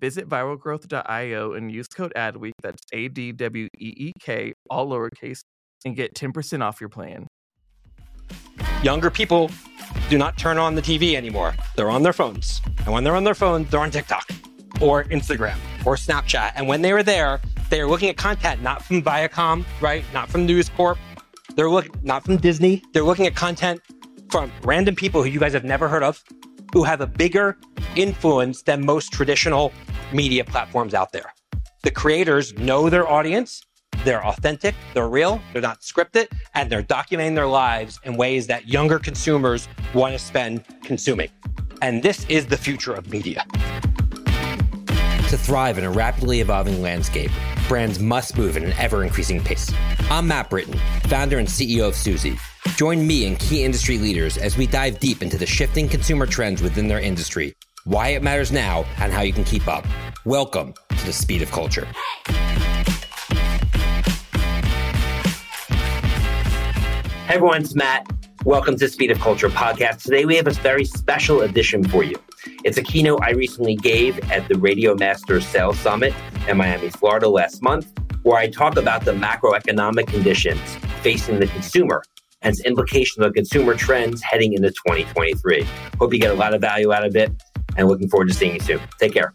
Visit viralgrowth.io and use code ADWEEK, that's A D W E E K, all lowercase, and get 10% off your plan. Younger people do not turn on the TV anymore. They're on their phones. And when they're on their phone, they're on TikTok or Instagram or Snapchat. And when they were there, they are looking at content not from Viacom, right? Not from News Corp. They're looking not from Disney. They're looking at content from random people who you guys have never heard of, who have a bigger influence than most traditional media platforms out there. The creators know their audience. They're authentic, they're real, they're not scripted, and they're documenting their lives in ways that younger consumers want to spend consuming. And this is the future of media. To thrive in a rapidly evolving landscape, brands must move at an ever increasing pace. I'm Matt Britton, founder and CEO of Suzy. Join me and key industry leaders as we dive deep into the shifting consumer trends within their industry, why it matters now, and how you can keep up. Welcome to the speed of culture. Hey everyone, it's Matt. Welcome to the Speed of Culture podcast. Today we have a very special edition for you. It's a keynote I recently gave at the Radio Master Sales Summit in Miami, Florida last month, where I talk about the macroeconomic conditions facing the consumer and its implications on consumer trends heading into 2023. Hope you get a lot of value out of it and looking forward to seeing you soon. Take care.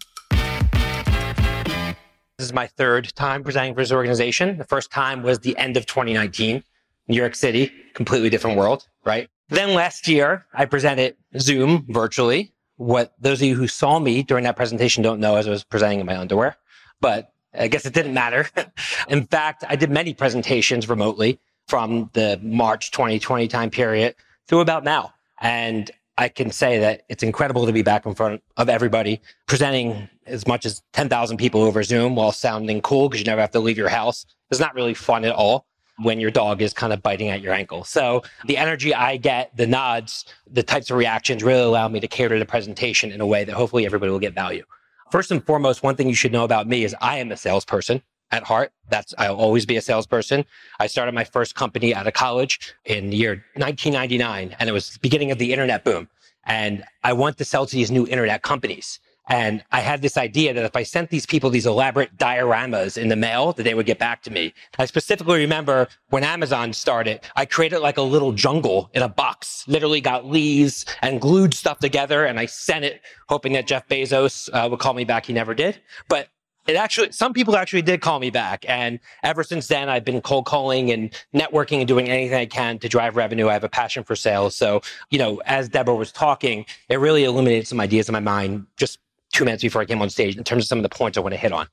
This is my third time presenting for this organization. The first time was the end of 2019, New York City, completely different world, right? Then last year, I presented Zoom virtually. What those of you who saw me during that presentation don't know as I was presenting in my underwear, but I guess it didn't matter. in fact, I did many presentations remotely from the March 2020 time period through about now. And I can say that it's incredible to be back in front of everybody, presenting as much as 10,000 people over Zoom while sounding cool because you never have to leave your house. It's not really fun at all when your dog is kind of biting at your ankle. So the energy I get, the nods, the types of reactions really allow me to cater the presentation in a way that hopefully everybody will get value. First and foremost, one thing you should know about me is I am a salesperson at heart. That's I'll always be a salesperson. I started my first company out of college in the year 1999, and it was the beginning of the internet boom. And I want to sell to these new internet companies. And I had this idea that if I sent these people these elaborate dioramas in the mail, that they would get back to me. I specifically remember when Amazon started, I created like a little jungle in a box, literally got leaves and glued stuff together. And I sent it hoping that Jeff Bezos uh, would call me back. He never did. But it actually, some people actually did call me back. And ever since then, I've been cold calling and networking and doing anything I can to drive revenue. I have a passion for sales. So, you know, as Deborah was talking, it really illuminated some ideas in my mind just two minutes before I came on stage in terms of some of the points I want to hit on.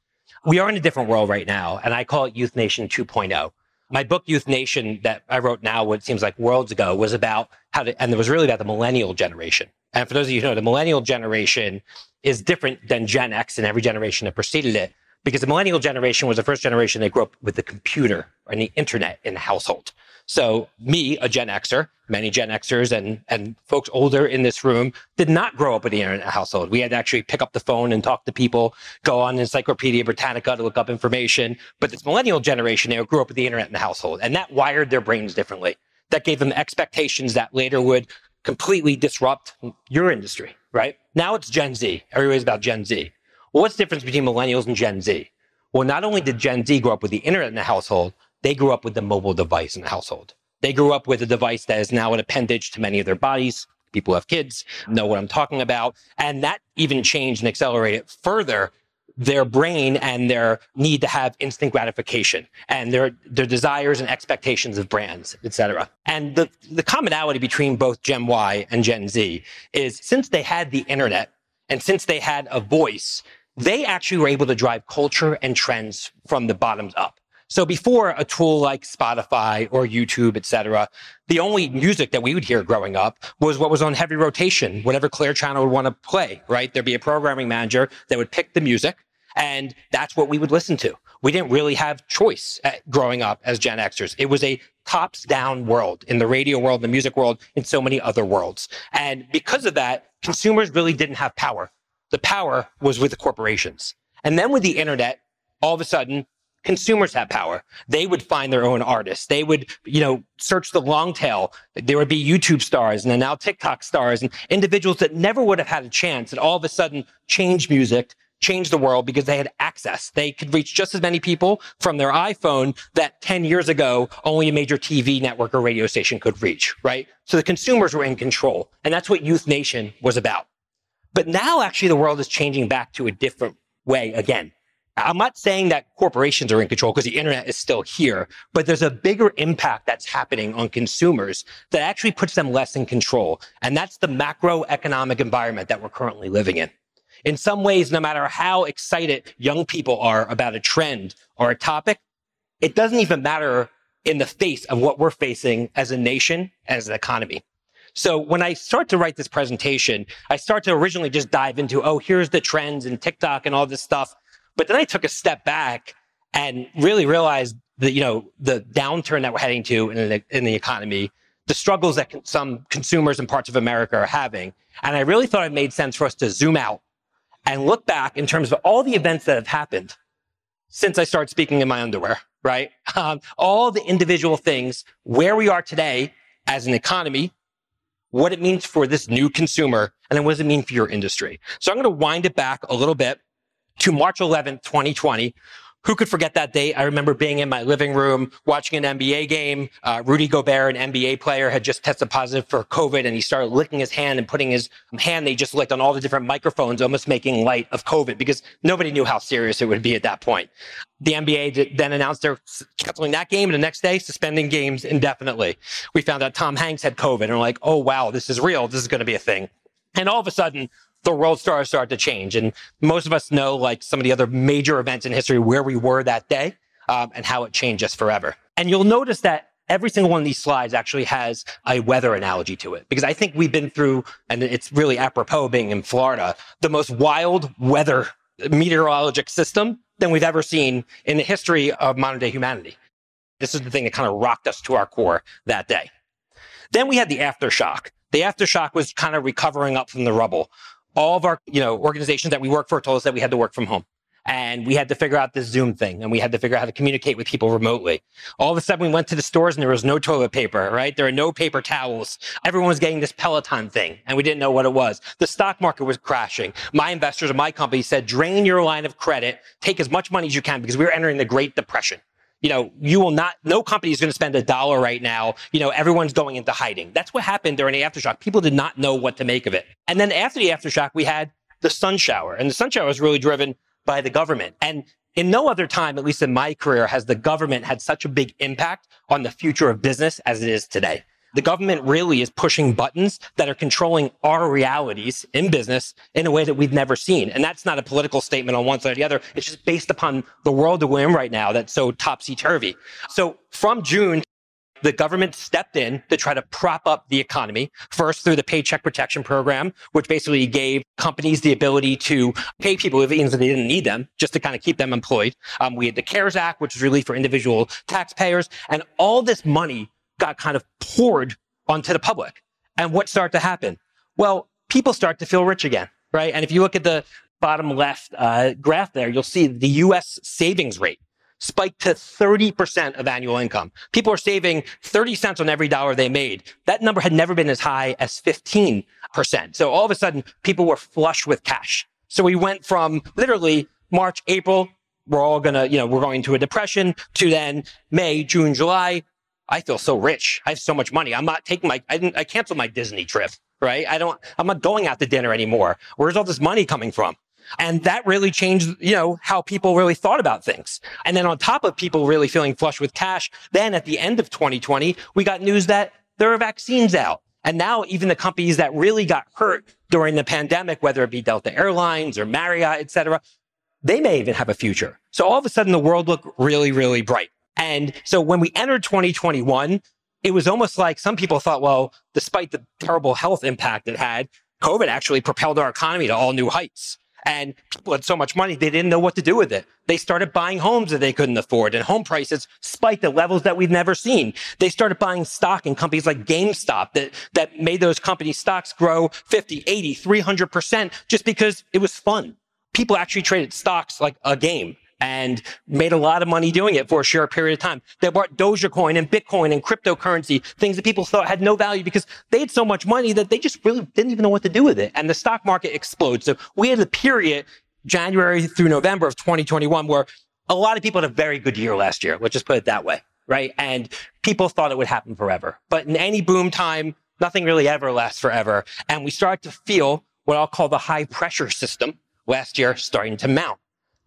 We are in a different world right now, and I call it Youth Nation 2.0. My book, Youth Nation, that I wrote now, what seems like worlds ago, was about how to, and it was really about the millennial generation. And for those of you who know, the millennial generation is different than Gen X and every generation that preceded it, because the millennial generation was the first generation that grew up with the computer and the internet in the household. So me, a Gen Xer, many Gen Xers and, and folks older in this room did not grow up with the internet household. We had to actually pick up the phone and talk to people, go on Encyclopedia Britannica to look up information. But this millennial generation, they grew up with the internet in the household and that wired their brains differently. That gave them expectations that later would completely disrupt your industry, right? Now it's Gen Z. Everybody's about Gen Z. Well, what's the difference between millennials and Gen Z? Well, not only did Gen Z grow up with the internet in the household, they grew up with the mobile device in the household. They grew up with a device that is now an appendage to many of their bodies. People who have kids know what I'm talking about. And that even changed and accelerated further their brain and their need to have instant gratification and their, their desires and expectations of brands, et cetera. And the, the commonality between both Gen Y and Gen Z is since they had the internet and since they had a voice, they actually were able to drive culture and trends from the bottoms up. So before a tool like Spotify or YouTube, et cetera, the only music that we would hear growing up was what was on heavy rotation, whatever Clear Channel would want to play, right? There'd be a programming manager that would pick the music and that's what we would listen to. We didn't really have choice uh, growing up as Gen Xers. It was a tops down world in the radio world, the music world, in so many other worlds. And because of that, consumers really didn't have power. The power was with the corporations. And then with the internet, all of a sudden, consumers have power. They would find their own artists. They would, you know, search the long tail. There would be YouTube stars and then now TikTok stars and individuals that never would have had a chance and all of a sudden change music, change the world because they had access. They could reach just as many people from their iPhone that 10 years ago only a major TV network or radio station could reach, right? So the consumers were in control. And that's what Youth Nation was about. But now actually the world is changing back to a different way again. I'm not saying that corporations are in control because the internet is still here, but there's a bigger impact that's happening on consumers that actually puts them less in control. And that's the macroeconomic environment that we're currently living in. In some ways, no matter how excited young people are about a trend or a topic, it doesn't even matter in the face of what we're facing as a nation, as an economy. So when I start to write this presentation, I start to originally just dive into, oh, here's the trends and TikTok and all this stuff. But then I took a step back and really realized that, you know, the downturn that we're heading to in the, in the economy, the struggles that some consumers in parts of America are having. And I really thought it made sense for us to zoom out and look back in terms of all the events that have happened since I started speaking in my underwear, right? Um, all the individual things, where we are today as an economy, what it means for this new consumer, and then what does it mean for your industry. So I'm going to wind it back a little bit to March 11th, 2020. Who could forget that date? I remember being in my living room watching an NBA game. Uh, Rudy Gobert, an NBA player, had just tested positive for COVID and he started licking his hand and putting his hand they just licked on all the different microphones, almost making light of COVID because nobody knew how serious it would be at that point. The NBA then announced they're canceling that game and the next day suspending games indefinitely. We found out Tom Hanks had COVID and we're like, oh wow, this is real. This is going to be a thing. And all of a sudden, the world stars start to change. And most of us know, like some of the other major events in history, where we were that day um, and how it changed us forever. And you'll notice that every single one of these slides actually has a weather analogy to it because I think we've been through, and it's really apropos being in Florida, the most wild weather meteorologic system than we've ever seen in the history of modern day humanity. This is the thing that kind of rocked us to our core that day. Then we had the aftershock. The aftershock was kind of recovering up from the rubble all of our, you know, organizations that we work for told us that we had to work from home. And we had to figure out this Zoom thing and we had to figure out how to communicate with people remotely. All of a sudden we went to the stores and there was no toilet paper, right? There are no paper towels. Everyone was getting this Peloton thing and we didn't know what it was. The stock market was crashing. My investors and my company said, drain your line of credit, take as much money as you can because we we're entering the Great Depression you know, you will not, no company is going to spend a dollar right now. You know, everyone's going into hiding. That's what happened during the aftershock. People did not know what to make of it. And then after the aftershock, we had the sun shower and the sun shower was really driven by the government. And in no other time, at least in my career, has the government had such a big impact on the future of business as it is today. The government really is pushing buttons that are controlling our realities in business in a way that we've never seen. And that's not a political statement on one side or the other. It's just based upon the world that we're in right now that's so topsy turvy. So from June, the government stepped in to try to prop up the economy, first through the Paycheck Protection Program, which basically gave companies the ability to pay people even if they didn't need them, just to kind of keep them employed. Um, we had the CARES Act, which was relief for individual taxpayers, and all this money got kind of poured onto the public. And what started to happen? Well, people start to feel rich again, right? And if you look at the bottom left uh, graph there, you'll see the US savings rate spiked to 30% of annual income. People are saving 30 cents on every dollar they made. That number had never been as high as 15%. So all of a sudden, people were flush with cash. So we went from literally March, April, we're all gonna, you know, we're going to a depression to then May, June, July. I feel so rich. I have so much money. I'm not taking my, I didn't, I canceled my Disney trip, right? I don't, I'm not going out to dinner anymore. Where's all this money coming from? And that really changed, you know, how people really thought about things. And then on top of people really feeling flush with cash, then at the end of 2020, we got news that there are vaccines out. And now even the companies that really got hurt during the pandemic, whether it be Delta Airlines or Marriott, et cetera, they may even have a future. So all of a sudden the world looked really, really bright. And so when we entered 2021, it was almost like some people thought, well, despite the terrible health impact it had, COVID actually propelled our economy to all new heights. And people had so much money, they didn't know what to do with it. They started buying homes that they couldn't afford and home prices spiked at levels that we've never seen. They started buying stock in companies like GameStop that, that made those company stocks grow 50, 80, 300% just because it was fun. People actually traded stocks like a game and made a lot of money doing it for a short period of time. They bought Dogecoin and Bitcoin and cryptocurrency, things that people thought had no value because they had so much money that they just really didn't even know what to do with it. And the stock market explodes. So we had a period, January through November of 2021, where a lot of people had a very good year last year. Let's just put it that way. Right. And people thought it would happen forever. But in any boom time, nothing really ever lasts forever. And we start to feel what I'll call the high pressure system last year starting to mount.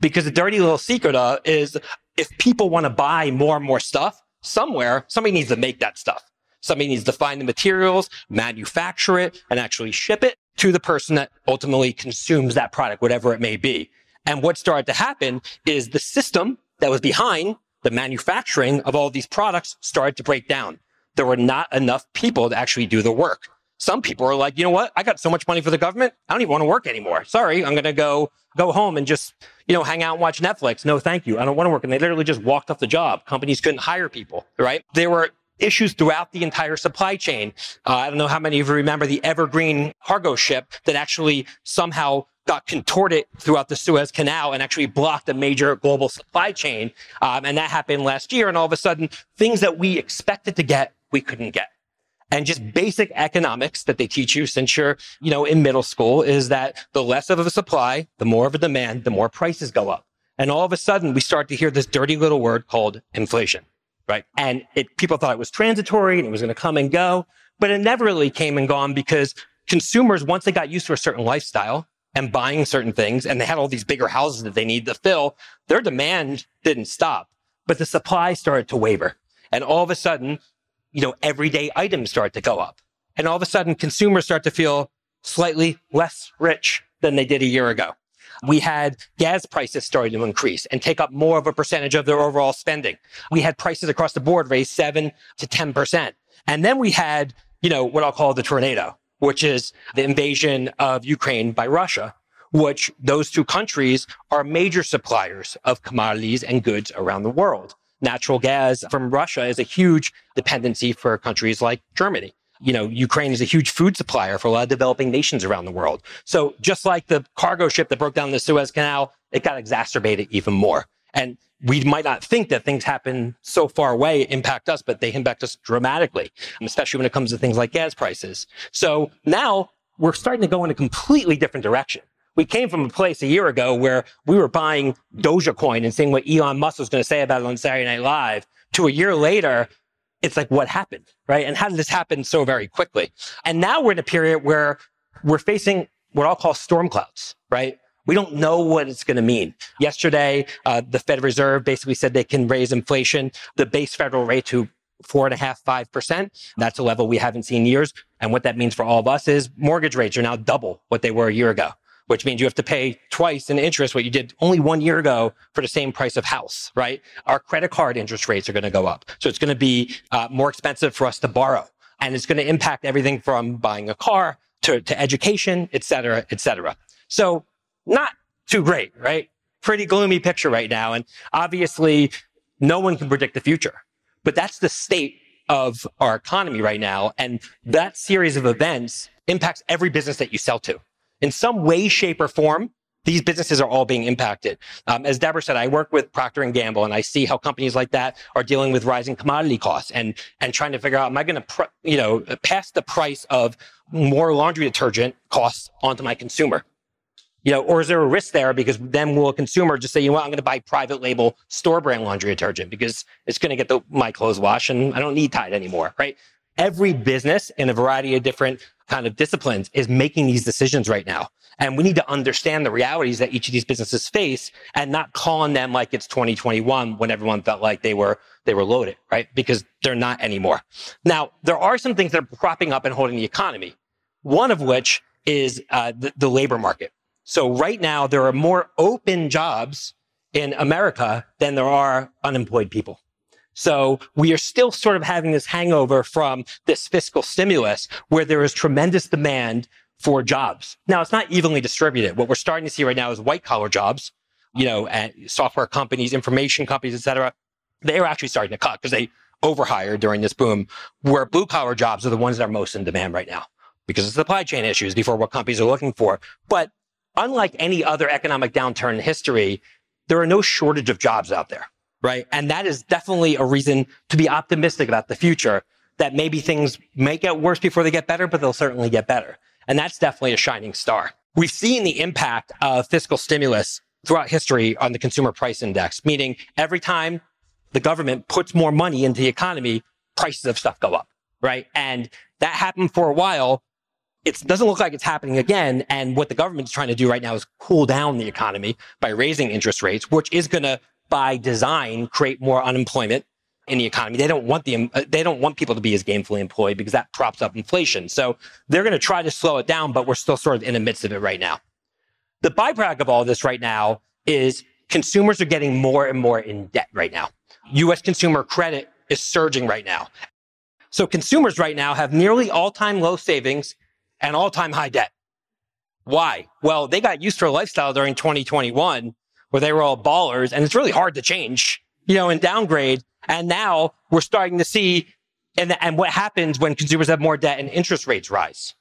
Because the dirty little secret uh, is if people want to buy more and more stuff somewhere, somebody needs to make that stuff. Somebody needs to find the materials, manufacture it, and actually ship it to the person that ultimately consumes that product, whatever it may be. And what started to happen is the system that was behind the manufacturing of all these products started to break down. There were not enough people to actually do the work. Some people are like, you know what? I got so much money for the government. I don't even want to work anymore. Sorry. I'm going to go, go home and just, you know, hang out and watch Netflix. No, thank you. I don't want to work. And they literally just walked off the job. Companies couldn't hire people, right? There were issues throughout the entire supply chain. Uh, I don't know how many of you remember the Evergreen cargo ship that actually somehow got contorted throughout the Suez Canal and actually blocked a major global supply chain. Um, and that happened last year. And all of a sudden, things that we expected to get, we couldn't get and just basic economics that they teach you since you're, you know, in middle school is that the less of a supply, the more of a demand, the more prices go up. And all of a sudden we start to hear this dirty little word called inflation, right? And it, people thought it was transitory and it was going to come and go, but it never really came and gone because consumers, once they got used to a certain lifestyle and buying certain things and they had all these bigger houses that they need to fill, their demand didn't stop, but the supply started to waver. And all of a sudden, you know, everyday items start to go up. And all of a sudden consumers start to feel slightly less rich than they did a year ago. We had gas prices starting to increase and take up more of a percentage of their overall spending. We had prices across the board raise seven to 10%. And then we had, you know, what I'll call the tornado, which is the invasion of Ukraine by Russia, which those two countries are major suppliers of commodities and goods around the world natural gas from Russia is a huge dependency for countries like Germany. You know, Ukraine is a huge food supplier for a lot of developing nations around the world. So just like the cargo ship that broke down the Suez Canal, it got exacerbated even more. And we might not think that things happen so far away impact us, but they impact us dramatically, especially when it comes to things like gas prices. So now we're starting to go in a completely different direction we came from a place a year ago where we were buying Dogecoin and seeing what Elon Musk was going to say about it on Saturday Night Live to a year later. It's like, what happened? Right. And how did this happen so very quickly? And now we're in a period where we're facing what I'll call storm clouds, right? We don't know what it's going to mean. Yesterday, uh, the Fed Reserve basically said they can raise inflation, the base federal rate to four and a half, five percent. That's a level we haven't seen years. And what that means for all of us is mortgage rates are now double what they were a year ago which means you have to pay twice in interest what you did only one year ago for the same price of house, right? Our credit card interest rates are going to go up. So it's going to be uh, more expensive for us to borrow. And it's going to impact everything from buying a car to, to education, et cetera, et cetera. So not too great, right? Pretty gloomy picture right now. And obviously no one can predict the future, but that's the state of our economy right now. And that series of events impacts every business that you sell to in some way, shape or form these businesses are all being impacted. Um, as Deborah said, I work with Procter and Gamble, and I see how companies like that are dealing with rising commodity costs and and trying to figure out, am I going to, pr- you know, pass the price of more laundry detergent costs onto my consumer? You know, or is there a risk there because then will a consumer just say, you know what, I'm going to buy private label store brand laundry detergent because it's going to get the, my clothes washed and I don't need Tide anymore, right? Every business in a variety of different kind of disciplines is making these decisions right now. And we need to understand the realities that each of these businesses face and not calling them like it's 2021 when everyone felt like they were, they were loaded, right? Because they're not anymore. Now, there are some things that are propping up and holding the economy. One of which is uh, the, the labor market. So right now, there are more open jobs in America than there are unemployed people. So we are still sort of having this hangover from this fiscal stimulus where there is tremendous demand for jobs. Now it's not evenly distributed. What we're starting to see right now is white collar jobs, you know, and software companies, information companies, et cetera. They are actually starting to cut because they overhired during this boom, where blue collar jobs are the ones that are most in demand right now because of supply chain issues before what companies are looking for. But unlike any other economic downturn in history, there are no shortage of jobs out there, right? And that is definitely a reason to be optimistic about the future that maybe things may get worse before they get better, but they'll certainly get better. And that's definitely a shining star. We've seen the impact of fiscal stimulus throughout history on the consumer price index, meaning every time the government puts more money into the economy, prices of stuff go up, right? And that happened for a while. It doesn't look like it's happening again. And what the government's trying to do right now is cool down the economy by raising interest rates, which is going to, by design, create more unemployment in the economy. They don't want the uh, they don't want people to be as gainfully employed because that props up inflation. So they're going to try to slow it down, but we're still sort of in the midst of it right now. The byproduct of all this right now is consumers are getting more and more in debt right now. US consumer credit is surging right now. So consumers right now have nearly all-time low savings and all-time high debt. Why? Well, they got used to a lifestyle during 2021 where they were all ballers and it's really hard to change, you know, and downgrade and now we're starting to see, and, and what happens when consumers have more debt and interest rates rise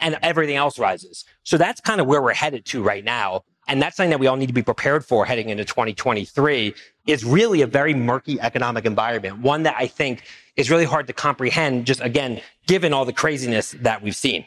and everything else rises. So that's kind of where we're headed to right now. And that's something that we all need to be prepared for heading into 2023 is really a very murky economic environment. One that I think is really hard to comprehend just again, given all the craziness that we've seen.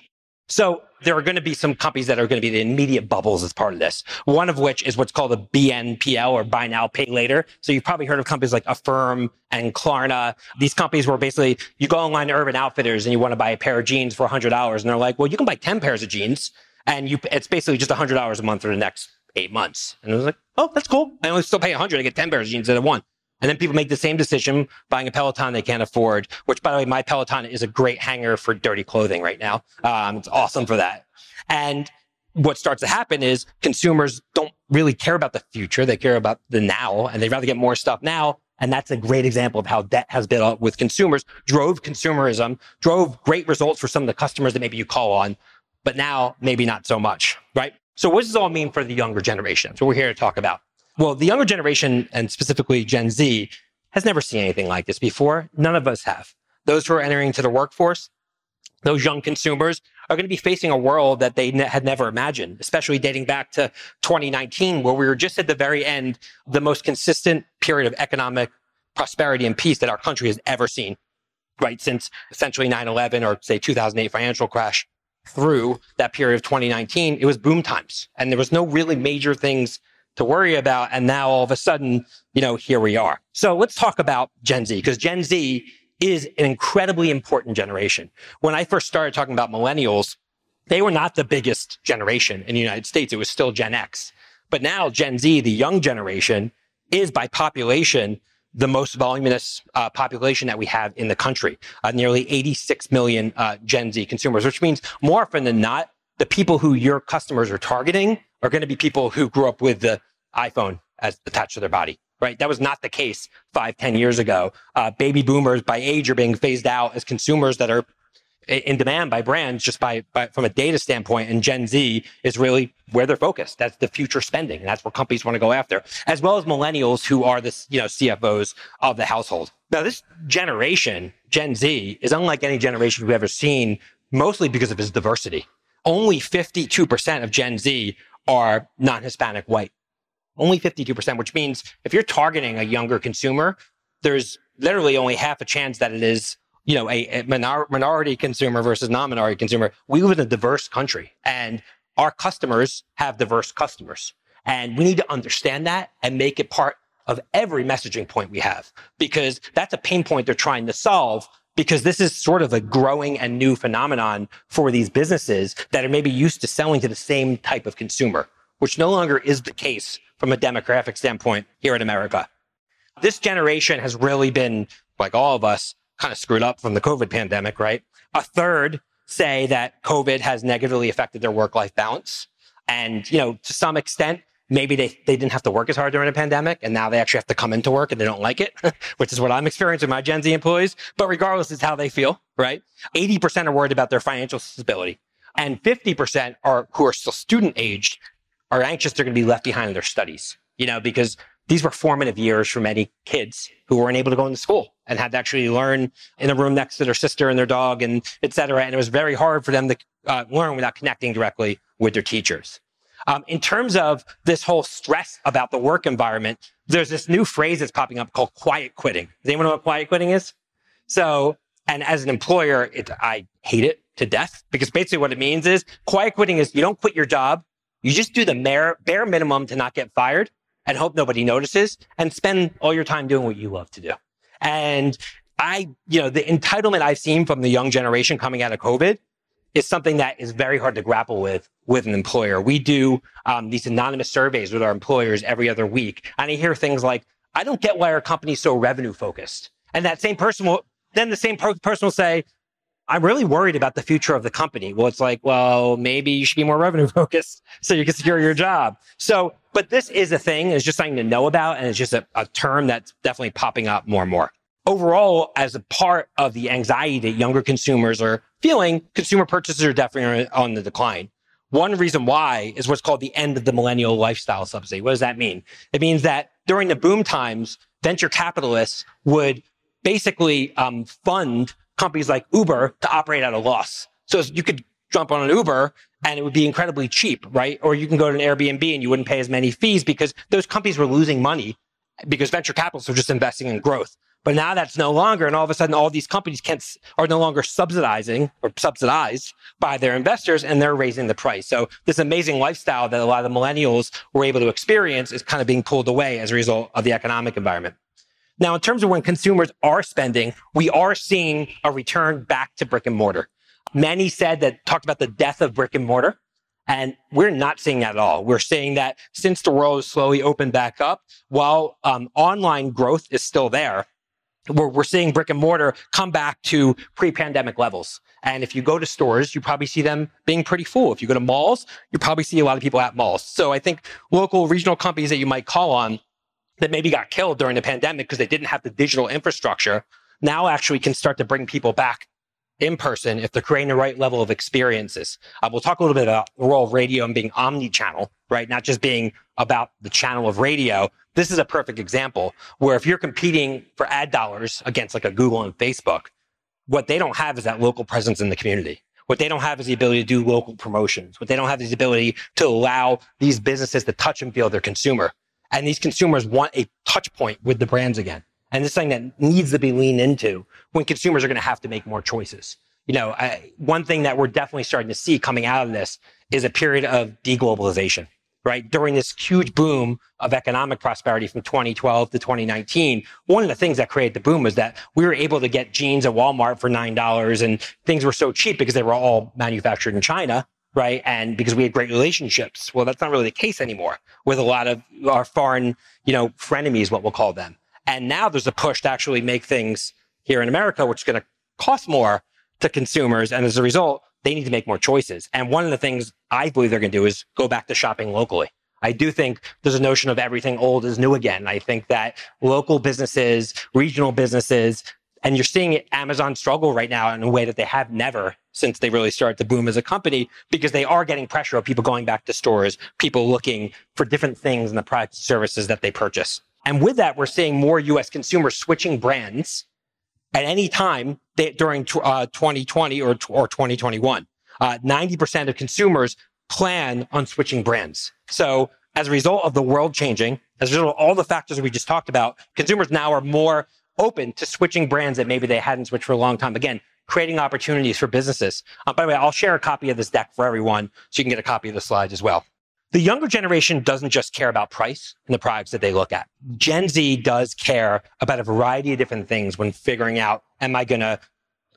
So there are going to be some companies that are going to be the immediate bubbles as part of this. One of which is what's called a BNPL or buy now, pay later. So you've probably heard of companies like Affirm and Klarna. These companies where basically you go online to Urban Outfitters and you want to buy a pair of jeans for $100 and they're like, well, you can buy 10 pairs of jeans and you, it's basically just $100 a month for the next eight months. And I was like, oh, that's cool. I only still pay 100 I get 10 pairs of jeans instead of one. And then people make the same decision buying a Peloton they can't afford, which by the way, my Peloton is a great hanger for dirty clothing right now. Um, it's awesome for that. And what starts to happen is consumers don't really care about the future. They care about the now and they'd rather get more stuff now. And that's a great example of how debt has built up with consumers, drove consumerism, drove great results for some of the customers that maybe you call on, but now maybe not so much, right? So what does this all mean for the younger generation? So we're here to talk about. Well, the younger generation, and specifically Gen Z, has never seen anything like this before. None of us have. Those who are entering into the workforce, those young consumers are going to be facing a world that they ne- had never imagined, especially dating back to 2019, where we were just at the very end, the most consistent period of economic prosperity and peace that our country has ever seen, right? Since essentially 9-11 or say 2008 financial crash through that period of 2019, it was boom times and there was no really major things to worry about. And now all of a sudden, you know, here we are. So let's talk about Gen Z because Gen Z is an incredibly important generation. When I first started talking about millennials, they were not the biggest generation in the United States. It was still Gen X. But now Gen Z, the young generation, is by population the most voluminous uh, population that we have in the country. Uh, nearly 86 million uh, Gen Z consumers, which means more often than not, the people who your customers are targeting are going to be people who grew up with the iPhone as attached to their body, right? That was not the case five, ten years ago. Uh, baby boomers by age are being phased out as consumers that are in demand by brands just by, by from a data standpoint. And Gen Z is really where they're focused. That's the future spending. And that's where companies want to go after, as well as millennials who are the, you know, CFOs of the household. Now, this generation, Gen Z, is unlike any generation we've ever seen, mostly because of its diversity. Only 52% of Gen Z are non-Hispanic white. Only 52%, which means if you're targeting a younger consumer, there's literally only half a chance that it is you know, a, a minor, minority consumer versus non-minority consumer. We live in a diverse country and our customers have diverse customers. And we need to understand that and make it part of every messaging point we have because that's a pain point they're trying to solve because this is sort of a growing and new phenomenon for these businesses that are maybe used to selling to the same type of consumer, which no longer is the case from a demographic standpoint here in America. This generation has really been, like all of us, kind of screwed up from the COVID pandemic, right? A third say that COVID has negatively affected their work life balance. And, you know, to some extent, maybe they, they didn't have to work as hard during the pandemic and now they actually have to come into work and they don't like it, which is what I'm experiencing with my Gen Z employees. But regardless, it's how they feel, right? 80% are worried about their financial stability and 50% are who are still student aged are anxious they're going to be left behind in their studies, you know, because these were formative years for many kids who weren't able to go into school and had to actually learn in a room next to their sister and their dog and et cetera. And it was very hard for them to uh, learn without connecting directly with their teachers. Um, in terms of this whole stress about the work environment, there's this new phrase that's popping up called quiet quitting. Does anyone know what quiet quitting is? So, and as an employer, it, I hate it to death because basically what it means is quiet quitting is you don't quit your job. You just do the bare, bare minimum to not get fired and hope nobody notices and spend all your time doing what you love to do. And I, you know, the entitlement I've seen from the young generation coming out of COVID is something that is very hard to grapple with with an employer. We do um, these anonymous surveys with our employers every other week, and I hear things like, "I don't get why our company's so revenue focused," and that same person will then the same person will say, I'm really worried about the future of the company. Well, it's like, well, maybe you should be more revenue focused so you can secure your job. So, but this is a thing. It's just something to know about. And it's just a, a term that's definitely popping up more and more. Overall, as a part of the anxiety that younger consumers are feeling, consumer purchases are definitely on the decline. One reason why is what's called the end of the millennial lifestyle subsidy. What does that mean? It means that during the boom times, venture capitalists would basically um, fund companies like Uber to operate at a loss. So you could jump on an Uber and it would be incredibly cheap, right? Or you can go to an Airbnb and you wouldn't pay as many fees because those companies were losing money because venture capitalists were just investing in growth. But now that's no longer, and all of a sudden, all these companies can't are no longer subsidizing or subsidized by their investors, and they're raising the price. So this amazing lifestyle that a lot of the millennials were able to experience is kind of being pulled away as a result of the economic environment. Now, in terms of when consumers are spending, we are seeing a return back to brick and mortar. Many said that talked about the death of brick and mortar. And we're not seeing that at all. We're seeing that since the world has slowly opened back up, while um, online growth is still there, we're, we're seeing brick and mortar come back to pre-pandemic levels. And if you go to stores, you probably see them being pretty full. If you go to malls, you probably see a lot of people at malls. So I think local regional companies that you might call on that maybe got killed during the pandemic because they didn't have the digital infrastructure now actually can start to bring people back in person if they're creating the right level of experiences. Uh, we'll talk a little bit about the role of radio and being omni-channel, right? Not just being about the channel of radio. This is a perfect example where if you're competing for ad dollars against like a Google and Facebook, what they don't have is that local presence in the community. What they don't have is the ability to do local promotions. What they don't have is the ability to allow these businesses to touch and feel their consumer. And these consumers want a touch point with the brands again. And this is something that needs to be leaned into when consumers are going to have to make more choices. You know, I, one thing that we're definitely starting to see coming out of this is a period of deglobalization, right? During this huge boom of economic prosperity from 2012 to 2019, one of the things that created the boom was that we were able to get jeans at Walmart for $9 and things were so cheap because they were all manufactured in China right? And because we had great relationships. Well, that's not really the case anymore with a lot of our foreign, you know, frenemies, what we'll call them. And now there's a push to actually make things here in America, which is going to cost more to consumers. And as a result, they need to make more choices. And one of the things I believe they're going to do is go back to shopping locally. I do think there's a notion of everything old is new again. I think that local businesses, regional businesses, And you're seeing Amazon struggle right now in a way that they have never since they really started to boom as a company because they are getting pressure of people going back to stores, people looking for different things in the products and services that they purchase. And with that, we're seeing more US consumers switching brands at any time during uh, 2020 or, or 2021. Uh, 90% of consumers plan on switching brands. So as a result of the world changing, as a result of all the factors we just talked about, consumers now are more open to switching brands that maybe they hadn't switched for a long time. Again, creating opportunities for businesses. Uh, by the way, I'll share a copy of this deck for everyone so you can get a copy of the slides as well. The younger generation doesn't just care about price and the products that they look at. Gen Z does care about a variety of different things when figuring out, am I going to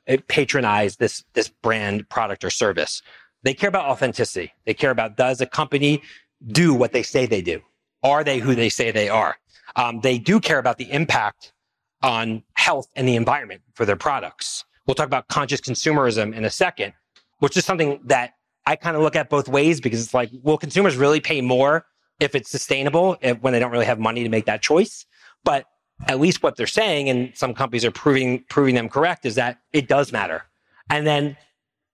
uh, patronize this, this brand, product, or service? They care about authenticity. They care about, does a company do what they say they do? Are they who they say they are? Um, they do care about the impact on health and the environment for their products. We'll talk about conscious consumerism in a second, which is something that I kind of look at both ways because it's like, will consumers really pay more if it's sustainable if, when they don't really have money to make that choice? But at least what they're saying, and some companies are proving proving them correct, is that it does matter. And then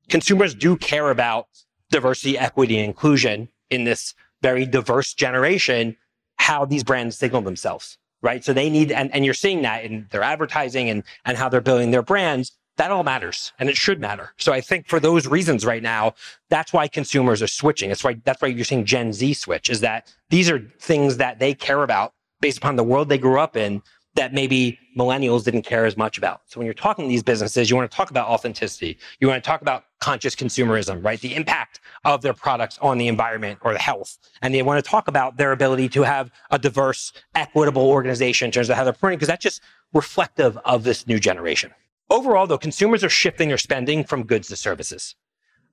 consumers do care about diversity, equity, and inclusion in this very diverse generation, how these brands signal themselves right? So they need, and, and you're seeing that in their advertising and, and how they're building their brands. That all matters and it should matter. So I think for those reasons right now, that's why consumers are switching. It's why, that's why you're seeing Gen Z switch is that these are things that they care about based upon the world they grew up in that maybe millennials didn't care as much about. So when you're talking to these businesses, you want to talk about authenticity. You want to talk about conscious consumerism, right? The impact of their products on the environment or the health. And they want to talk about their ability to have a diverse, equitable organization in terms of how they're printing, because that's just reflective of this new generation. Overall, though, consumers are shifting their spending from goods to services.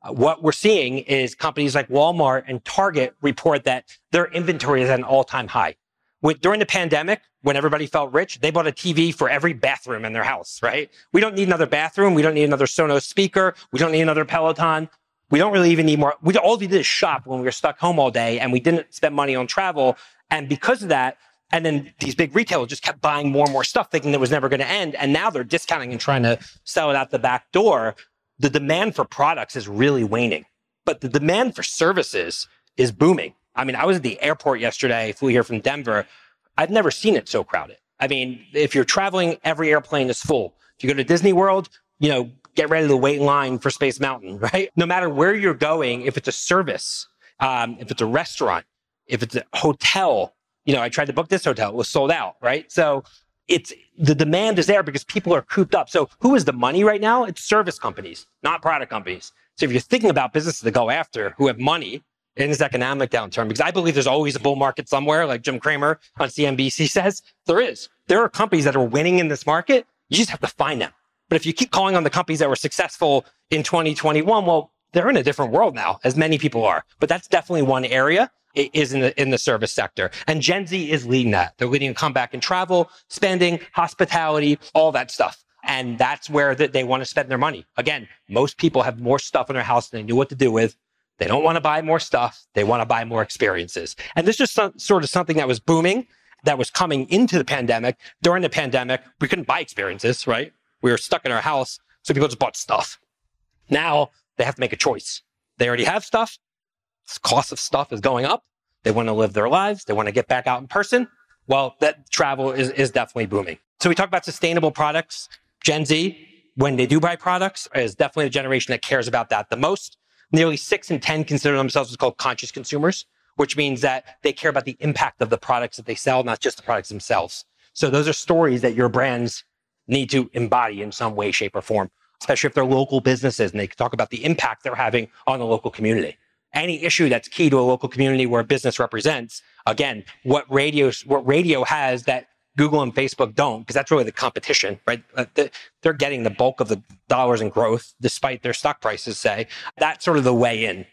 Uh, what we're seeing is companies like Walmart and Target report that their inventory is at an all-time high. With, during the pandemic, when everybody felt rich, they bought a TV for every bathroom in their house, right? We don't need another bathroom. We don't need another Sonos speaker. We don't need another Peloton. We don't really even need more. We all we did is shop when we were stuck home all day and we didn't spend money on travel. And because of that, and then these big retailers just kept buying more and more stuff thinking it was never going to end. And now they're discounting and trying to sell it out the back door. The demand for products is really waning, but the demand for services is booming. I mean, I was at the airport yesterday, flew here from Denver. I've never seen it so crowded. I mean, if you're traveling, every airplane is full. If you go to Disney World, you know, get ready to wait in line for Space Mountain, right? No matter where you're going, if it's a service, um, if it's a restaurant, if it's a hotel, you know, I tried to book this hotel, it was sold out, right? So it's the demand is there because people are cooped up. So who is the money right now? It's service companies, not product companies. So if you're thinking about businesses to go after who have money in this economic downturn, because I believe there's always a bull market somewhere, like Jim Cramer on CNBC says, there is. There are companies that are winning in this market. You just have to find them. But if you keep calling on the companies that were successful in 2021, well, they're in a different world now, as many people are. But that's definitely one area is in the in the service sector. And Gen Z is leading that. They're leading a comeback in travel, spending, hospitality, all that stuff. And that's where they want to spend their money. Again, most people have more stuff in their house than they knew what to do with. They don't want to buy more stuff. They want to buy more experiences. And this is some, sort of something that was booming, that was coming into the pandemic. During the pandemic, we couldn't buy experiences, right? We were stuck in our house. So people just bought stuff. Now they have to make a choice. They already have stuff. Cost of stuff is going up. They want to live their lives. They want to get back out in person. Well, that travel is, is definitely booming. So we talk about sustainable products. Gen Z, when they do buy products, is definitely the generation that cares about that the most. Nearly six in 10 consider themselves what's called conscious consumers, which means that they care about the impact of the products that they sell, not just the products themselves. So those are stories that your brands need to embody in some way, shape, or form, especially if they're local businesses and they talk about the impact they're having on the local community. Any issue that's key to a local community where a business represents, again, what radio, what radio has that Google and Facebook don't, because that's really the competition, right? Uh, they're getting the bulk of the dollars in growth despite their stock prices say. That's sort of the way in.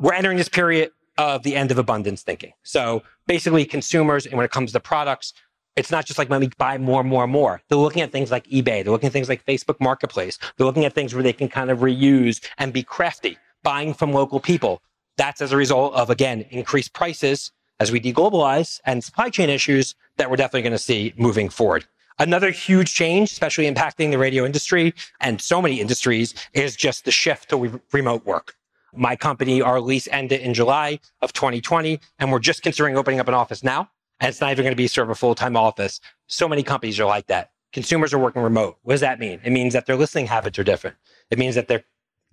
We're entering this period of the end of abundance thinking. So basically consumers, and when it comes to products, it's not just like when we buy more, more, more. They're looking at things like eBay. They're looking at things like Facebook Marketplace. They're looking at things where they can kind of reuse and be crafty, buying from local people. That's as a result of, again, increased prices as we deglobalize and supply chain issues that we're definitely going to see moving forward. Another huge change, especially impacting the radio industry and so many industries, is just the shift to re- remote work. My company, our lease ended in July of 2020, and we're just considering opening up an office now. And it's not even going to be sort of a full time office. So many companies are like that. Consumers are working remote. What does that mean? It means that their listening habits are different. It means that their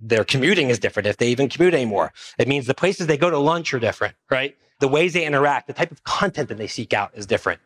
their commuting is different if they even commute anymore. It means the places they go to lunch are different, right? The ways they interact, the type of content that they seek out is different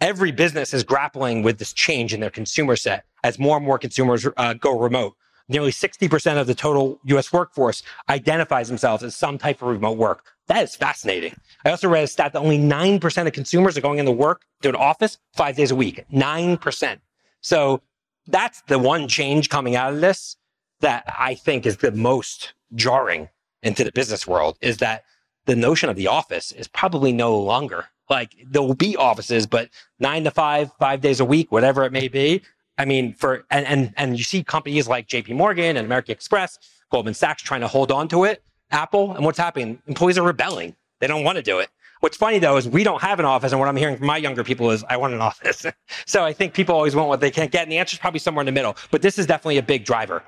every business is grappling with this change in their consumer set as more and more consumers uh, go remote. Nearly 60% of the total US workforce identifies themselves as some type of remote work. That is fascinating. I also read a stat that only 9% of consumers are going into work to an office five days a week. 9%. So that's the one change coming out of this that I think is the most jarring into the business world is that the notion of the office is probably no longer like there will be offices, but nine to five, five days a week, whatever it may be. I mean, for and and and you see companies like J.P. Morgan and American Express, Goldman Sachs trying to hold on to it. Apple, and what's happening? Employees are rebelling. They don't want to do it. What's funny though is we don't have an office, and what I'm hearing from my younger people is, "I want an office." so I think people always want what they can't get, and the answer is probably somewhere in the middle. But this is definitely a big driver.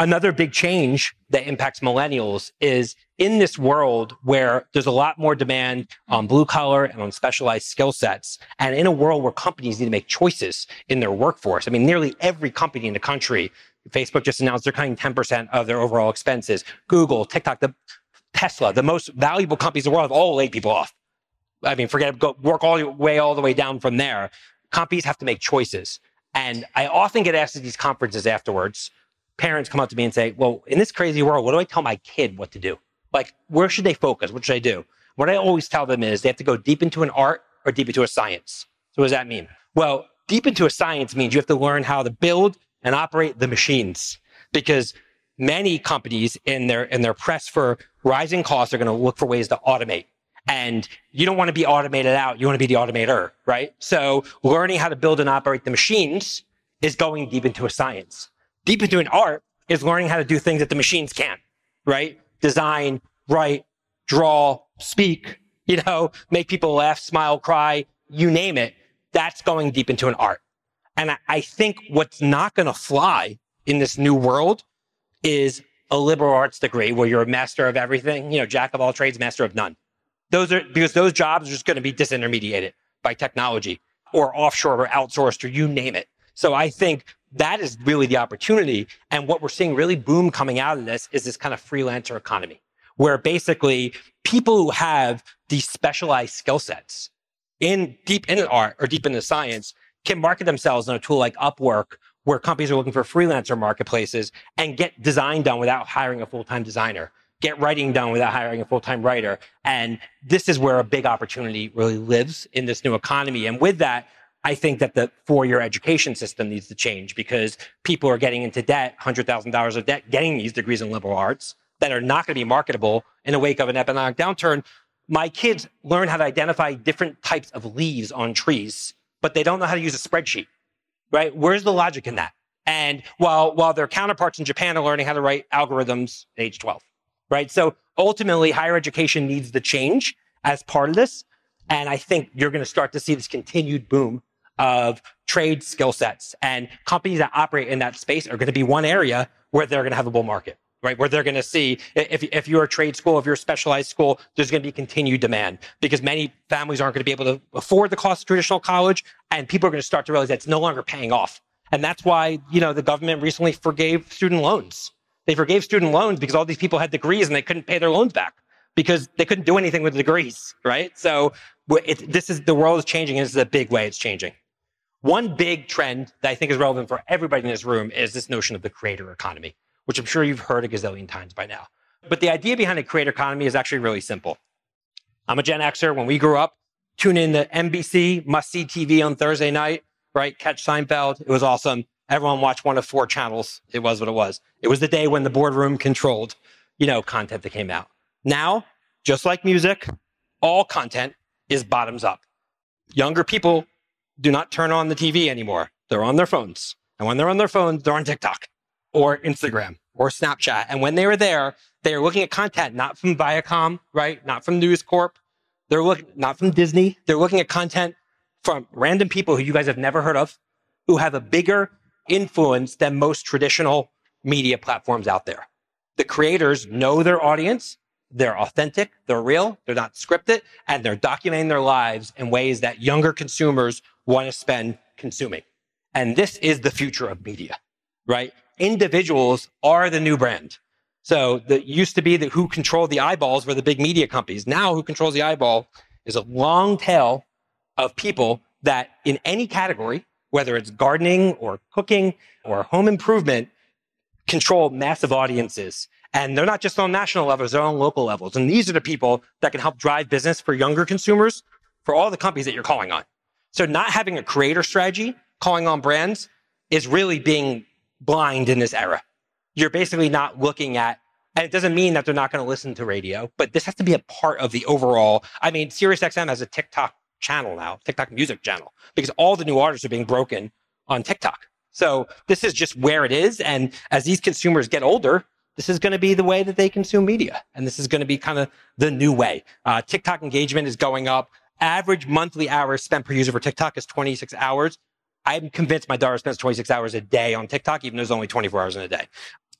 Another big change that impacts millennials is in this world where there's a lot more demand on blue collar and on specialized skill sets, and in a world where companies need to make choices in their workforce. I mean, nearly every company in the country, Facebook just announced they're cutting 10% of their overall expenses. Google, TikTok, the Tesla, the most valuable companies in the world have all laid people off. I mean, forget go work all the way all the way down from there. Companies have to make choices. And I often get asked at these conferences afterwards, parents come up to me and say, Well, in this crazy world, what do I tell my kid what to do? Like, where should they focus? What should I do? What I always tell them is they have to go deep into an art or deep into a science. So what does that mean? Well, deep into a science means you have to learn how to build and operate the machines because many companies in their in their press for rising costs are going to look for ways to automate. And you don't want to be automated out. You want to be the automator, right? So learning how to build and operate the machines is going deep into a science. Deep into an art is learning how to do things that the machines can't, right? design, write, draw, speak, you know, make people laugh, smile, cry, you name it. That's going deep into an art. And I, think what's not going to fly in this new world is a liberal arts degree where you're a master of everything, you know, jack of all trades, master of none. Those are because those jobs are just going to be disintermediated by technology or offshore or outsourced or you name it. So I think that is really the opportunity. And what we're seeing really boom coming out of this is this kind of freelancer economy where basically people who have these specialized skill sets in deep in art or deep into science can market themselves on a tool like Upwork where companies are looking for freelancer marketplaces and get design done without hiring a full-time designer get writing done without hiring a full-time writer and this is where a big opportunity really lives in this new economy and with that I think that the four-year education system needs to change because people are getting into debt, $100,000 of debt, getting these degrees in liberal arts that are not going to be marketable in the wake of an economic downturn. My kids learn how to identify different types of leaves on trees, but they don't know how to use a spreadsheet, right? Where's the logic in that? And while, while their counterparts in Japan are learning how to write algorithms at age 12, right? So ultimately, higher education needs the change as part of this. And I think you're going to start to see this continued boom of trade skill sets. And companies that operate in that space are going to be one area where they're going to have a bull market, right? Where they're going to see, if, if you're a trade school, if you're a specialized school, there's going to be continued demand because many families aren't going to be able to afford the cost of traditional college. And people are going to start to realize it's no longer paying off. And that's why, you know, the government recently forgave student loans. They forgave student loans because all these people had degrees and they couldn't pay their loans back because they couldn't do anything with the degrees, right? So it, this is the world is changing. And this is a big way it's changing. One big trend that I think is relevant for everybody in this room is this notion of the creator economy, which I'm sure you've heard a gazillion times by now. But the idea behind a creator economy is actually really simple. I'm a Gen Xer. When we grew up, tune in to NBC, must see TV on Thursday night, right? Catch Seinfeld. It was awesome. Everyone watched one of four channels. It was what it was. It was the day when the boardroom controlled, you know, content that came out. Now, just like music, all content is bottoms up. Younger people do not turn on the TV anymore. They're on their phones. And when they're on their phones, they're on TikTok or Instagram or Snapchat. And when they were there, they are looking at content not from Viacom, right? Not from News Corp. They're looking not from Disney. They're looking at content from random people who you guys have never heard of who have a bigger influence than most traditional media platforms out there. The creators know their audience. They're authentic. They're real. They're not scripted and they're documenting their lives in ways that younger consumers want to spend consuming. And this is the future of media, right? Individuals are the new brand. So that used to be that who controlled the eyeballs were the big media companies. Now who controls the eyeball is a long tail of people that in any category, whether it's gardening or cooking or home improvement, control massive audiences. And they're not just on national levels, they're on local levels. And these are the people that can help drive business for younger consumers for all the companies that you're calling on. So not having a creator strategy, calling on brands is really being blind in this era. You're basically not looking at and it doesn't mean that they're not going to listen to radio, but this has to be a part of the overall. I mean, SiriusXM has a TikTok channel now, TikTok music channel, because all the new artists are being broken on TikTok. So this is just where it is. And as these consumers get older, this is going to be the way that they consume media. And this is going to be kind of the new way. Uh, TikTok engagement is going up. Average monthly hours spent per user for TikTok is 26 hours. I'm convinced my daughter spends 26 hours a day on TikTok, even though there's only 24 hours in a day.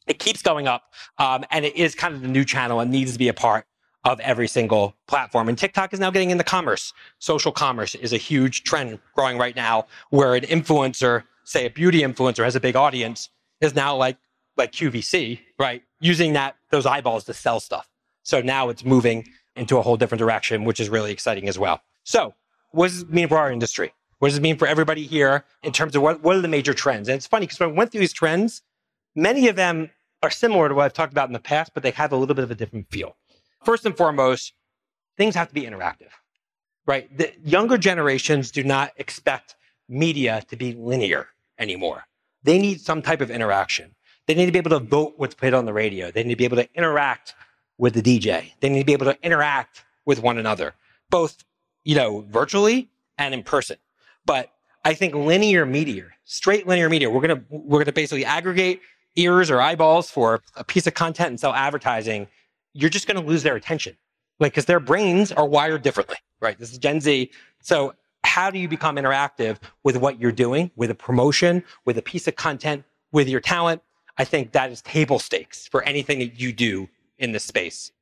It keeps going up, um, and it is kind of the new channel and needs to be a part of every single platform. And TikTok is now getting into commerce. Social commerce is a huge trend growing right now, where an influencer, say a beauty influencer, has a big audience, is now like like QVC, right? Using that those eyeballs to sell stuff. So now it's moving into a whole different direction, which is really exciting as well. So, what does it mean for our industry? What does it mean for everybody here in terms of what, what are the major trends? And it's funny because when I went through these trends, Many of them are similar to what I've talked about in the past, but they have a little bit of a different feel. First and foremost, things have to be interactive, right? The younger generations do not expect media to be linear anymore. They need some type of interaction. They need to be able to vote what's played on the radio. They need to be able to interact with the DJ. They need to be able to interact with one another, both, you know, virtually and in person. But I think linear media, straight linear media, we're gonna we're gonna basically aggregate ears or eyeballs for a piece of content and sell advertising, you're just to lose their attention. Like, because their brains are wired differently, right? This is Gen Z. So, how do you become interactive with what you're doing, with a promotion, with a piece of content, with your talent? I think that is table stakes for anything that you do in this space.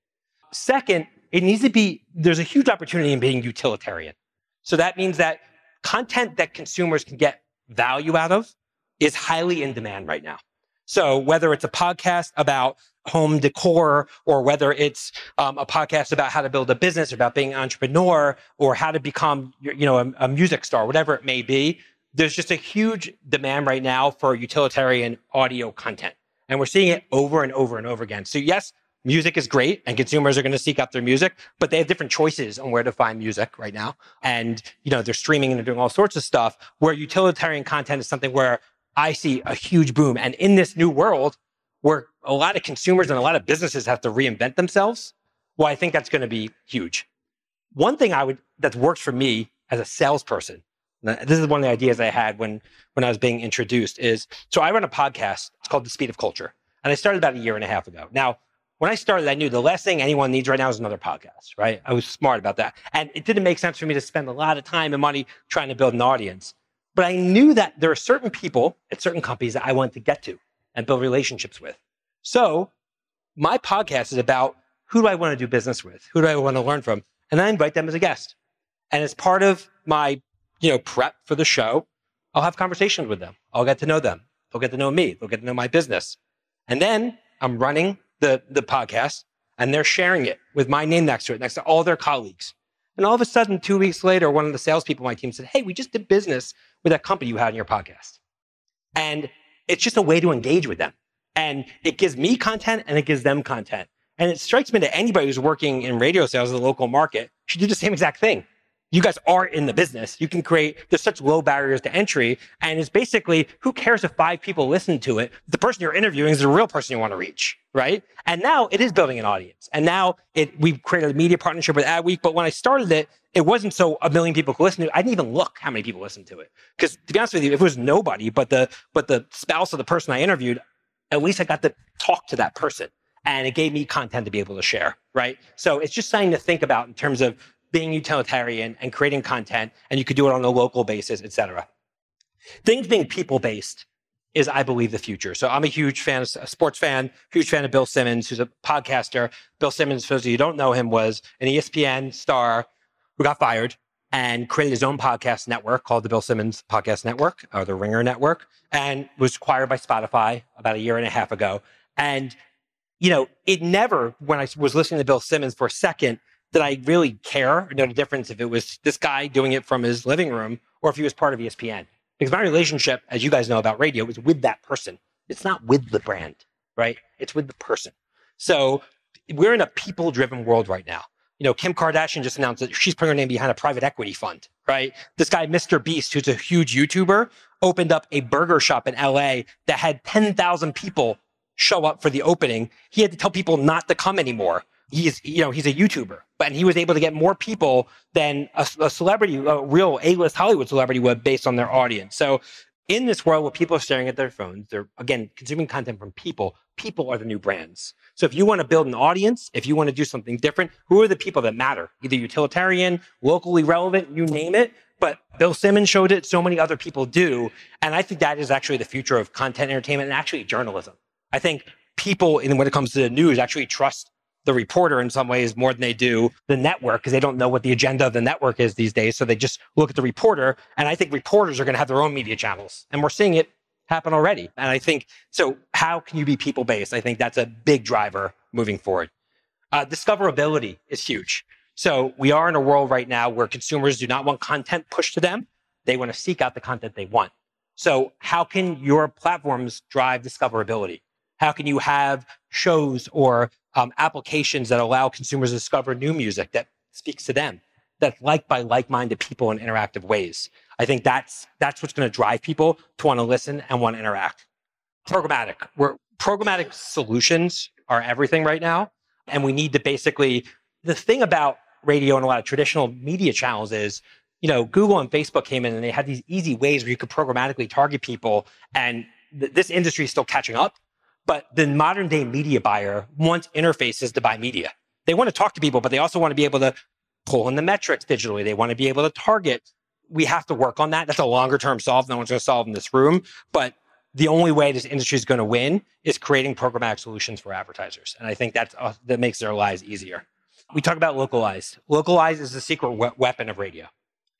Second, it needs to be, there's a huge opportunity in being utilitarian. So that means that content that consumers can get value out of is highly in demand right now. So whether it's a podcast about home decor or whether it's um, a podcast about how to build a business or about being an entrepreneur or how to become, you know, a, a music star, whatever it may be, there's just a huge demand right now for utilitarian audio content. And we're seeing it over and over and over again. So yes, music is great and consumers are going to seek out their music, but they have different choices on where to find music right now. And, you know, they're streaming and they're doing all sorts of stuff where utilitarian content is something where I see a huge boom. And in this new world where a lot of consumers and a lot of businesses have to reinvent themselves, well, I think that's going to be huge. One thing I would that works for me as a salesperson, this is one of the ideas I had when when I was being introduced, is so I run a podcast. It's called The Speed of Culture, and I started about a year and a half ago. Now, when I started, I knew the last thing anyone needs right now is another podcast. Right? I was smart about that, and it didn't make sense for me to spend a lot of time and money trying to build an audience. But I knew that there are certain people at certain companies that I want to get to and build relationships with. So my podcast is about who do I want to do business with? Who do I want to learn from? And I invite them as a guest. And as part of my, you know, prep for the show, I'll have conversations with them. I'll get to know them. They'll get to know me. They'll get to know my business. And then I'm running the, the podcast and they're sharing it with my name next to it, next to all their colleagues. And all of a sudden, two weeks later, one of the salespeople on my team said, Hey, we just did business with that company you had in your podcast. And it's just a way to engage with them. And it gives me content and it gives them content. And it strikes me that anybody who's working in radio sales in the local market should do the same exact thing you guys are in the business. You can create, there's such low barriers to entry. And it's basically, who cares if five people listen to it? The person you're interviewing is the real person you want to reach, right? And now it is building an audience. And now it, we've created a media partnership with Adweek. But when I started it, it wasn't so a million people could listen to it. I didn't even look how many people listened to it. Because to be honest with you, if it was nobody, but the, but the spouse of the person I interviewed, at least I got to talk to that person and it gave me content to be able to share, right? So it's just something to think about in terms of being utilitarian and creating content, and you could do it on a local basis, etc. Things being people based is, I believe, the future. So I'm a huge fan, a sports fan, huge fan of Bill Simmons, who's a podcaster. Bill Simmons, for those of you who don't know him, was an ESPN star who got fired and created his own podcast network called the Bill Simmons Podcast Network or the Ringer Network and was acquired by Spotify about a year and a half ago. And, you know, it never, when I was listening to Bill Simmons for a second, did I really care or know the difference if it was this guy doing it from his living room or if he was part of ESPN. Because my relationship, as you guys know about radio, is with that person. It's not with the brand, right? It's with the person. So we're in a people driven world right now you know, Kim Kardashian just announced that she's putting her name behind a private equity fund, right? This guy, Mr. Beast, who's a huge YouTuber, opened up a burger shop in LA that had 10,000 people show up for the opening. He had to tell people not to come anymore. He's, you know, he's a YouTuber, but and he was able to get more people than a, a celebrity, a real A-list Hollywood celebrity would based on their audience. So in this world where people are staring at their phones, they're again consuming content from people. People are the new brands. So if you want to build an audience, if you want to do something different, who are the people that matter? Either utilitarian, locally relevant, you name it. But Bill Simmons showed it, so many other people do. And I think that is actually the future of content entertainment and actually journalism. I think people, in when it comes to the news, actually trust the reporter in some ways more than they do the network because they don't know what the agenda of the network is these days. So they just look at the reporter. And I think reporters are going to have their own media channels. And we're seeing it happen already. And I think so. How can you be people based? I think that's a big driver moving forward. Uh, discoverability is huge. So we are in a world right now where consumers do not want content pushed to them. They want to seek out the content they want. So how can your platforms drive discoverability? How can you have shows or um, applications that allow consumers to discover new music that speaks to them, that's liked by like-minded people in interactive ways? I think that's that's what's going to drive people to want to listen and want to interact. Programmatic, where programmatic solutions are everything right now, and we need to basically. The thing about radio and a lot of traditional media channels is, you know, Google and Facebook came in and they had these easy ways where you could programmatically target people, and th- this industry is still catching up. But the modern day media buyer wants interfaces to buy media. They want to talk to people, but they also want to be able to pull in the metrics digitally. They want to be able to target we have to work on that. That's a longer term solve. No one's going to solve in this room. But the only way this industry is going to win is creating programmatic solutions for advertisers. And I think that's, uh, that makes their lives easier. We talk about localized. Localized is the secret we- weapon of radio.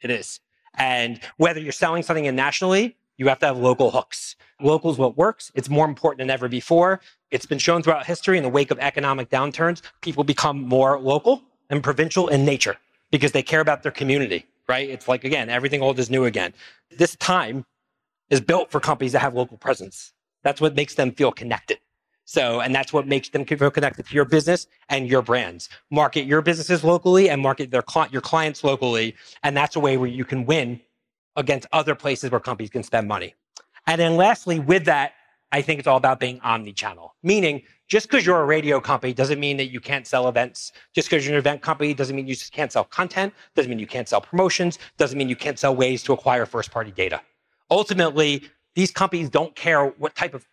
It is. And whether you're selling something in nationally, you have to have local hooks. Local is what works. It's more important than ever before. It's been shown throughout history in the wake of economic downturns, people become more local and provincial in nature because they care about their community right? It's like, again, everything old is new again. This time is built for companies that have local presence. That's what makes them feel connected. So, and that's what makes them feel connected to your business and your brands. Market your businesses locally and market their your clients locally. And that's a way where you can win against other places where companies can spend money. And then lastly, with that, I think it's all about being omni-channel, meaning just because you're a radio company doesn't mean that you can't sell events. Just because you're an event company doesn't mean you just can't sell content, doesn't mean you can't sell promotions, doesn't mean you can't sell ways to acquire first party data. Ultimately, these companies don't care what type of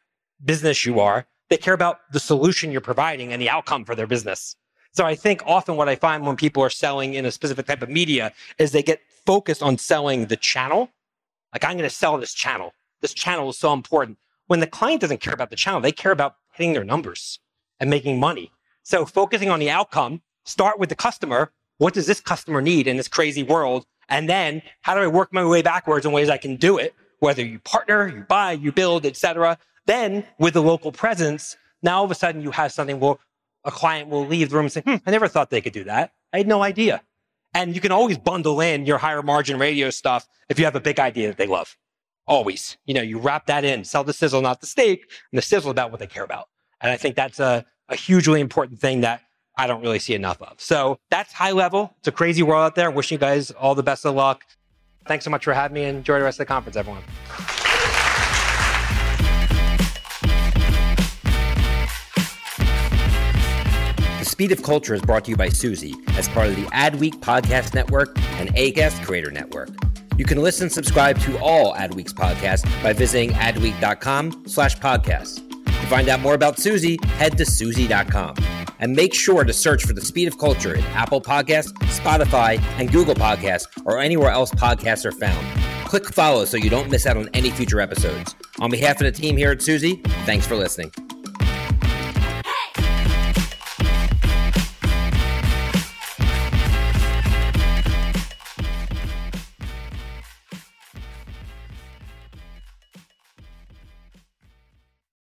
business you are. They care about the solution you're providing and the outcome for their business. So I think often what I find when people are selling in a specific type of media is they get focused on selling the channel. Like I'm going to sell this channel. This channel is so important. When the client doesn't care about the channel, they care about hitting their numbers and making money. So focusing on the outcome, start with the customer. What does this customer need in this crazy world? And then how do I work my way backwards in ways I can do it? Whether you partner, you buy, you build, etc. Then with the local presence, now all of a sudden you have something where a client will leave the room and say, hmm, I never thought they could do that. I had no idea. And you can always bundle in your higher margin radio stuff if you have a big idea that they love. Always. You know, you wrap that in, sell the sizzle, not the steak, and the sizzle about what they care about. And I think that's a, a hugely important thing that I don't really see enough of. So that's high level. It's a crazy world out there. Wishing you guys all the best of luck. Thanks so much for having me enjoy the rest of the conference, everyone. Speed of Culture is brought to you by Suzy as part of the Adweek Podcast Network and Acast Creator Network. You can listen and subscribe to all Adweek's podcasts by visiting adweek.com slash podcasts. To find out more about Suzy, head to Suzy.com. And make sure to search for the speed of culture in Apple Podcasts, Spotify, and Google Podcasts, or anywhere else podcasts are found. Click follow so you don't miss out on any future episodes. On behalf of the team here at Suzy, thanks for listening.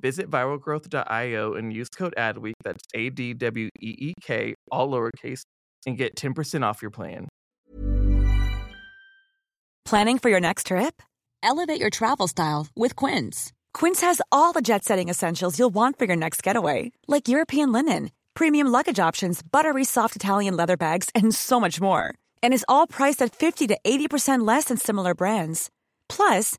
Visit viralgrowth.io and use code ADWEEK, that's A D W E E K, all lowercase, and get 10% off your plan. Planning for your next trip? Elevate your travel style with Quince. Quince has all the jet setting essentials you'll want for your next getaway, like European linen, premium luggage options, buttery soft Italian leather bags, and so much more. And is all priced at 50 to 80% less than similar brands. Plus,